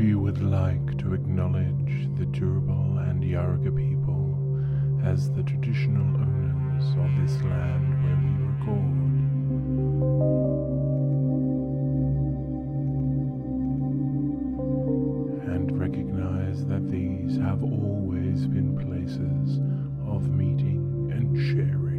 We would like to acknowledge the Turrbal and Yarga people as the traditional owners of this land where we record. And recognize that these have always been places of meeting and sharing.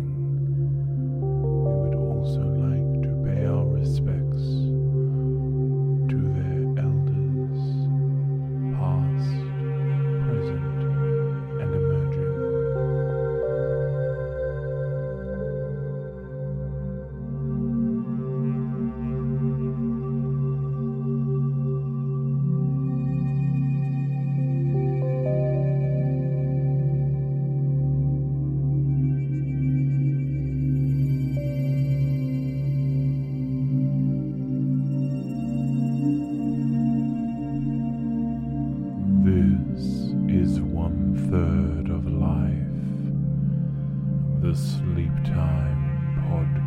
Third of life, the Sleep Time Podcast.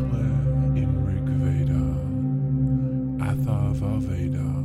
Elsewhere in Rig Veda, Atharva Veda,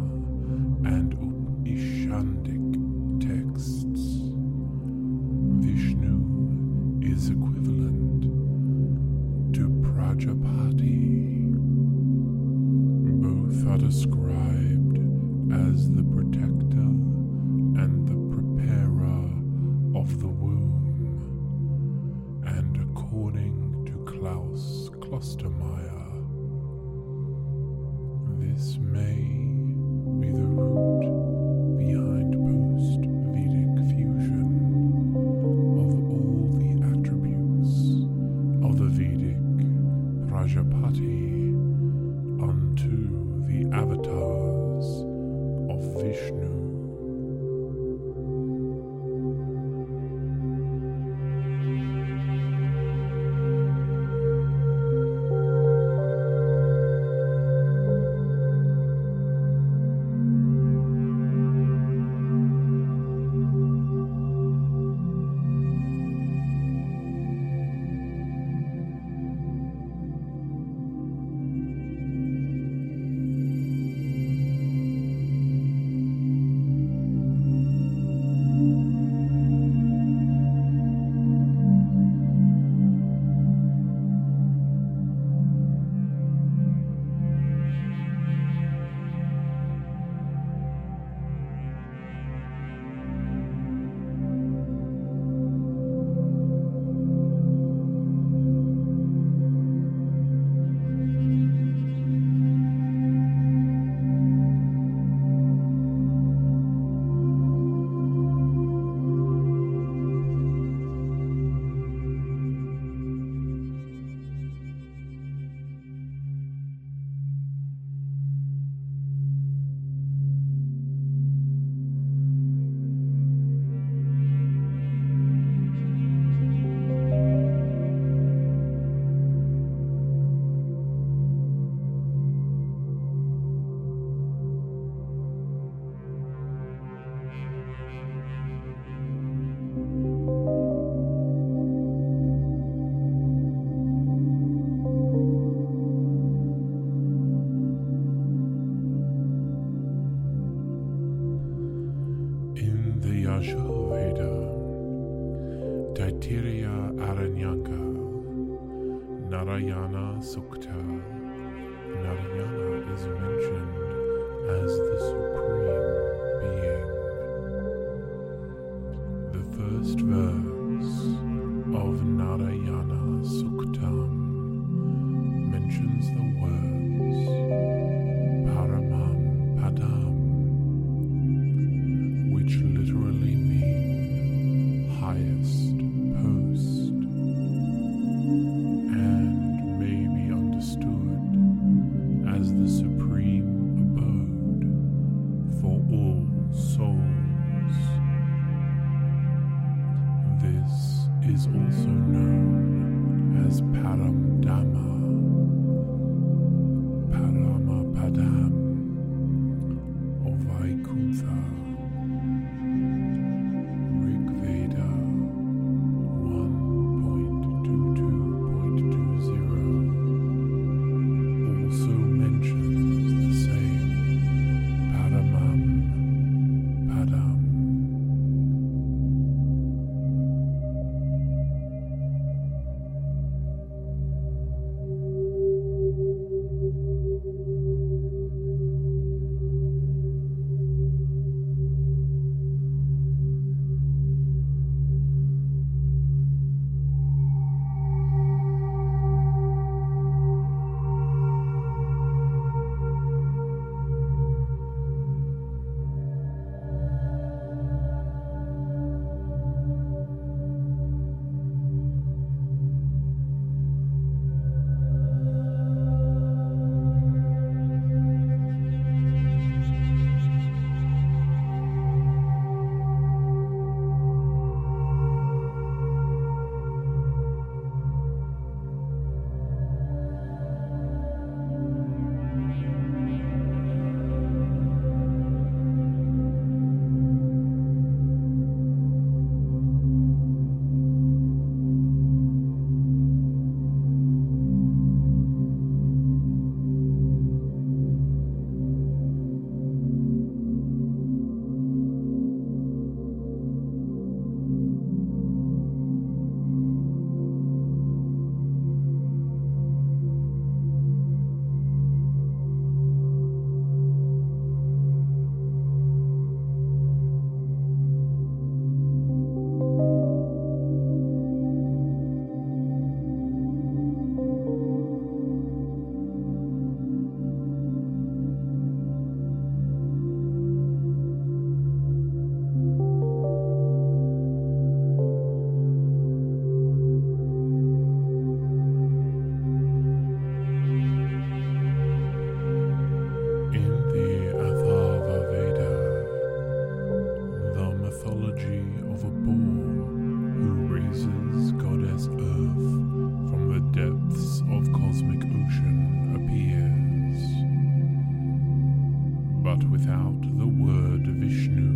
but without the word of Vishnu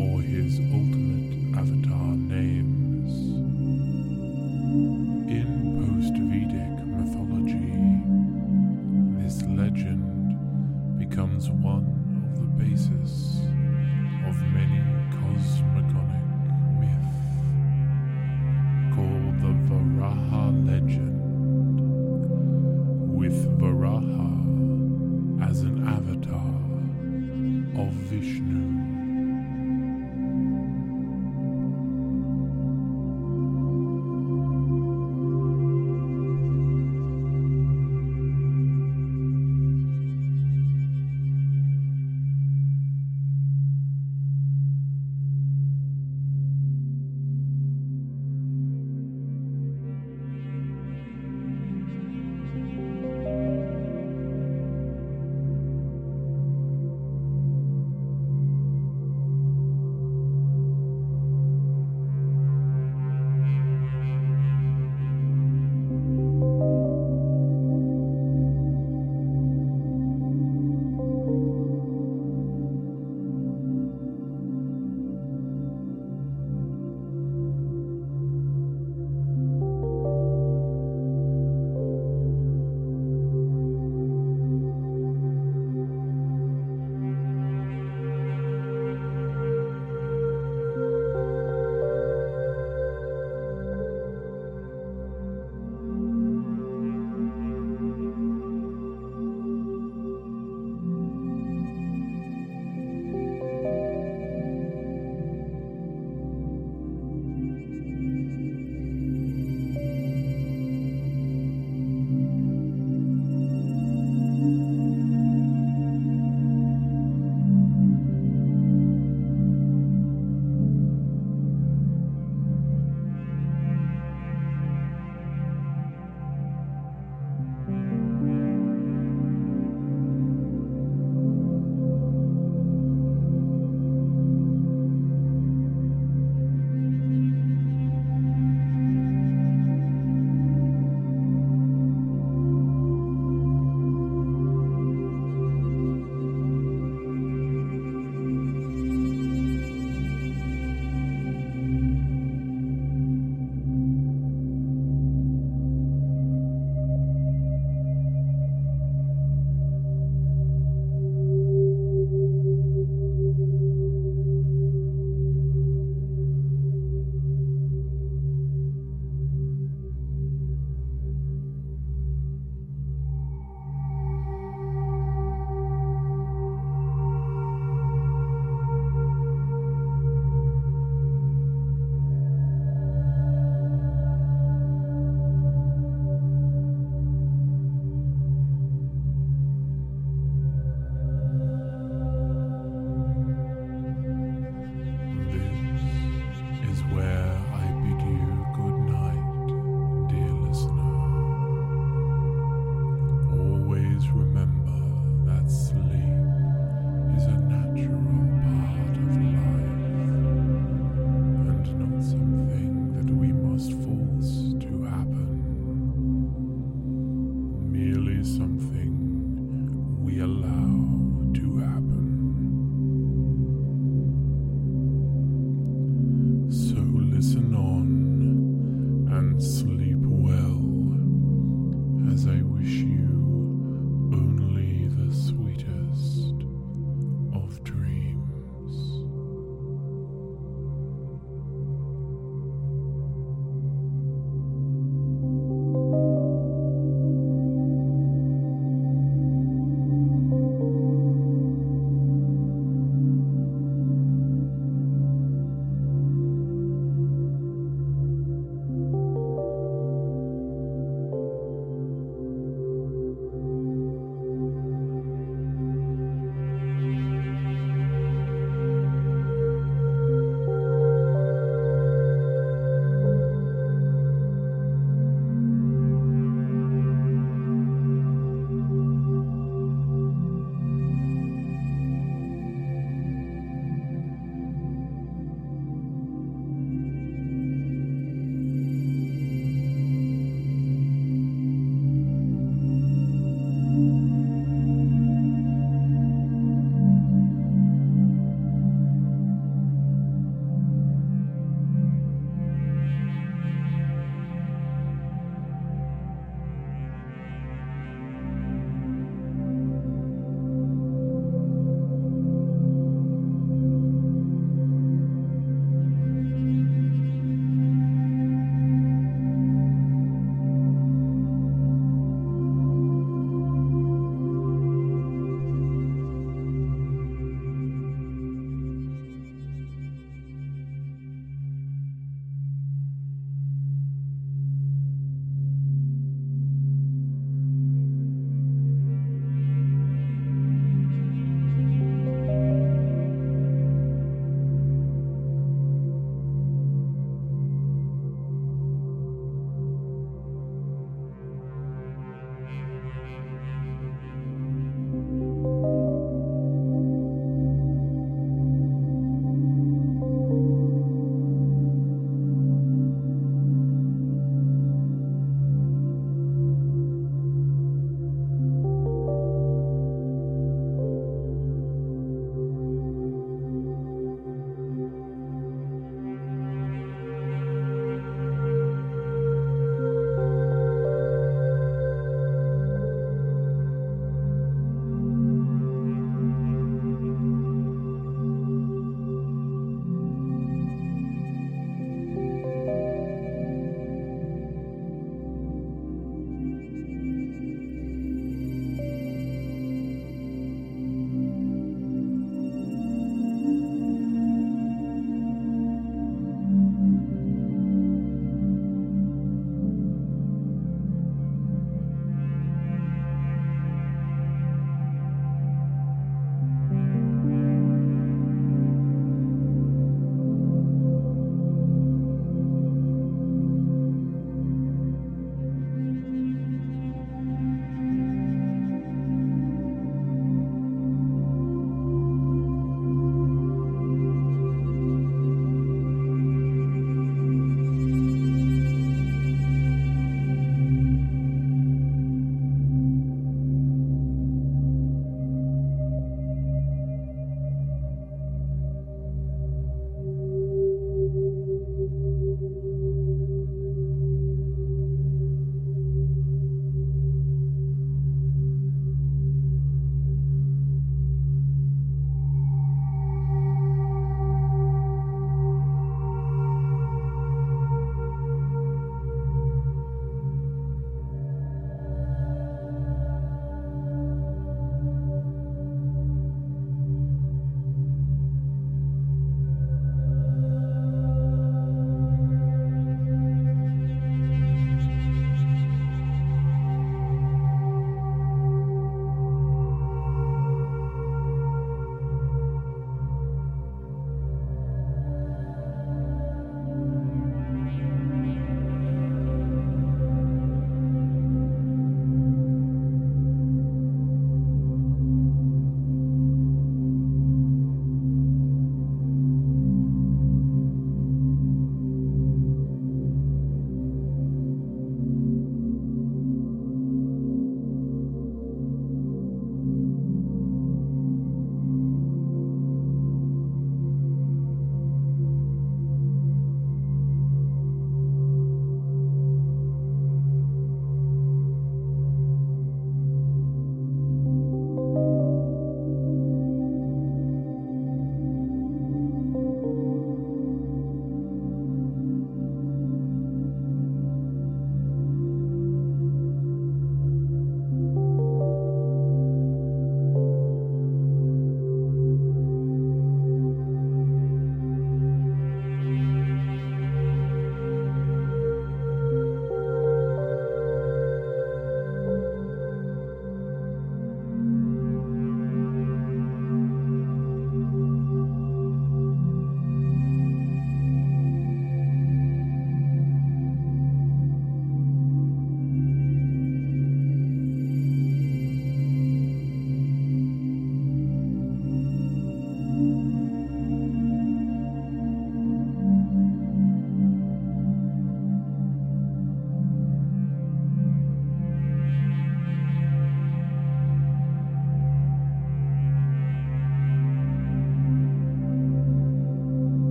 or his ultimate avatar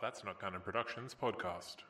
That's Not Canon Productions podcast.